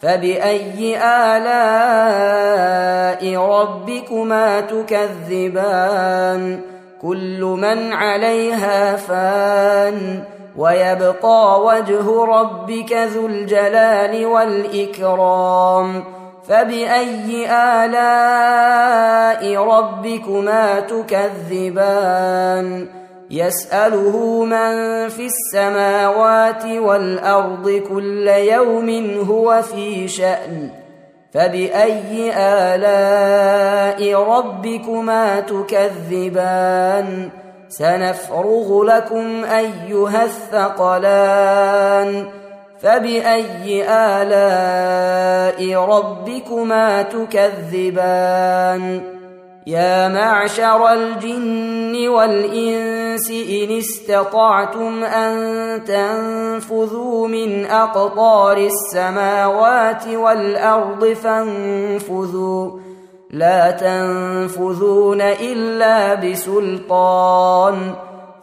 فبأي آلاء ربكما تكذبان كل من عليها فان ويبقى وجه ربك ذو الجلال والإكرام فبأي آلاء ربكما تكذبان يسأله من في السماوات والأرض كل يوم هو في شأن فبأي آلاء ربكما تكذبان؟ سنفرغ لكم أيها الثقلان فبأي آلاء ربكما تكذبان؟ يا معشر الجن والإنس إن استطعتم أن تنفذوا من أقطار السماوات والأرض فانفذوا. لا تنفذون إلا بسلطان.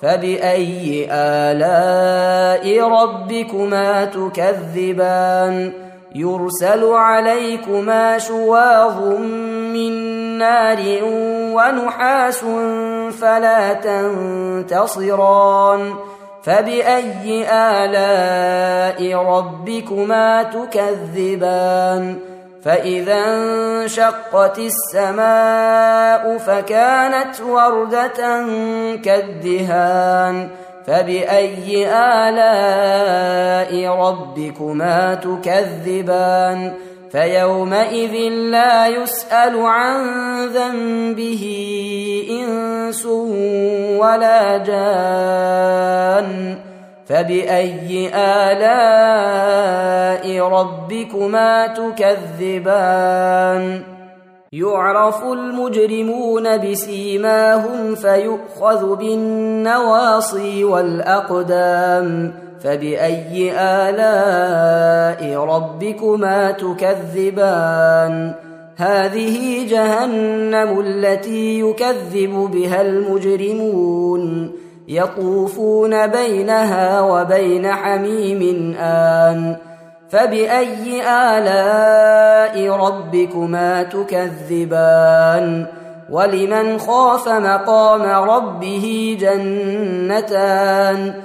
فبأي آلاء ربكما تكذبان؟ يرسل عليكما شواظ من نار ونحاس فلا تنتصران. فبأي آلاء ربكما تكذبان؟ فإذا انشقت السماء فكانت وردة كالدهان. فبأي آلاء ربكما تكذبان؟ فيومئذ لا يسأل عن ذنبه إنس ولا جان. فبأي آلاء ربكما تكذبان؟ يعرف المجرمون بسيماهم فيؤخذ بالنواصي والأقدام. فبأي آلاء ربكما تكذبان؟ هذه جهنم التي يكذب بها المجرمون. يطوفون بينها وبين حميم آن. فبأي آلاء ربكما تكذبان؟ ولمن خاف مقام ربه جنتان.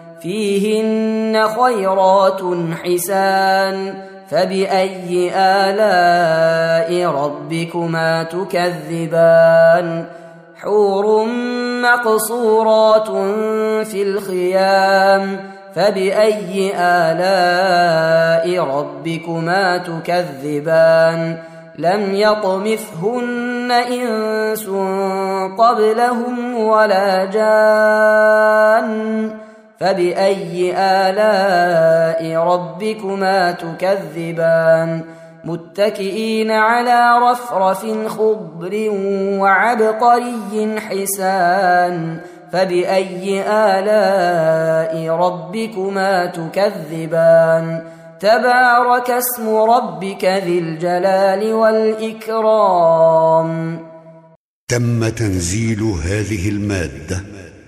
فيهن خيرات حسان فبأي آلاء ربكما تكذبان حور مقصورات في الخيام فبأي آلاء ربكما تكذبان لم يطمثهن إنس قبلهم ولا جان فبأي آلاء ربكما تكذبان؟ متكئين على رفرف خضر وعبقري حسان. فبأي آلاء ربكما تكذبان؟ تبارك اسم ربك ذي الجلال والإكرام. تم تنزيل هذه المادة.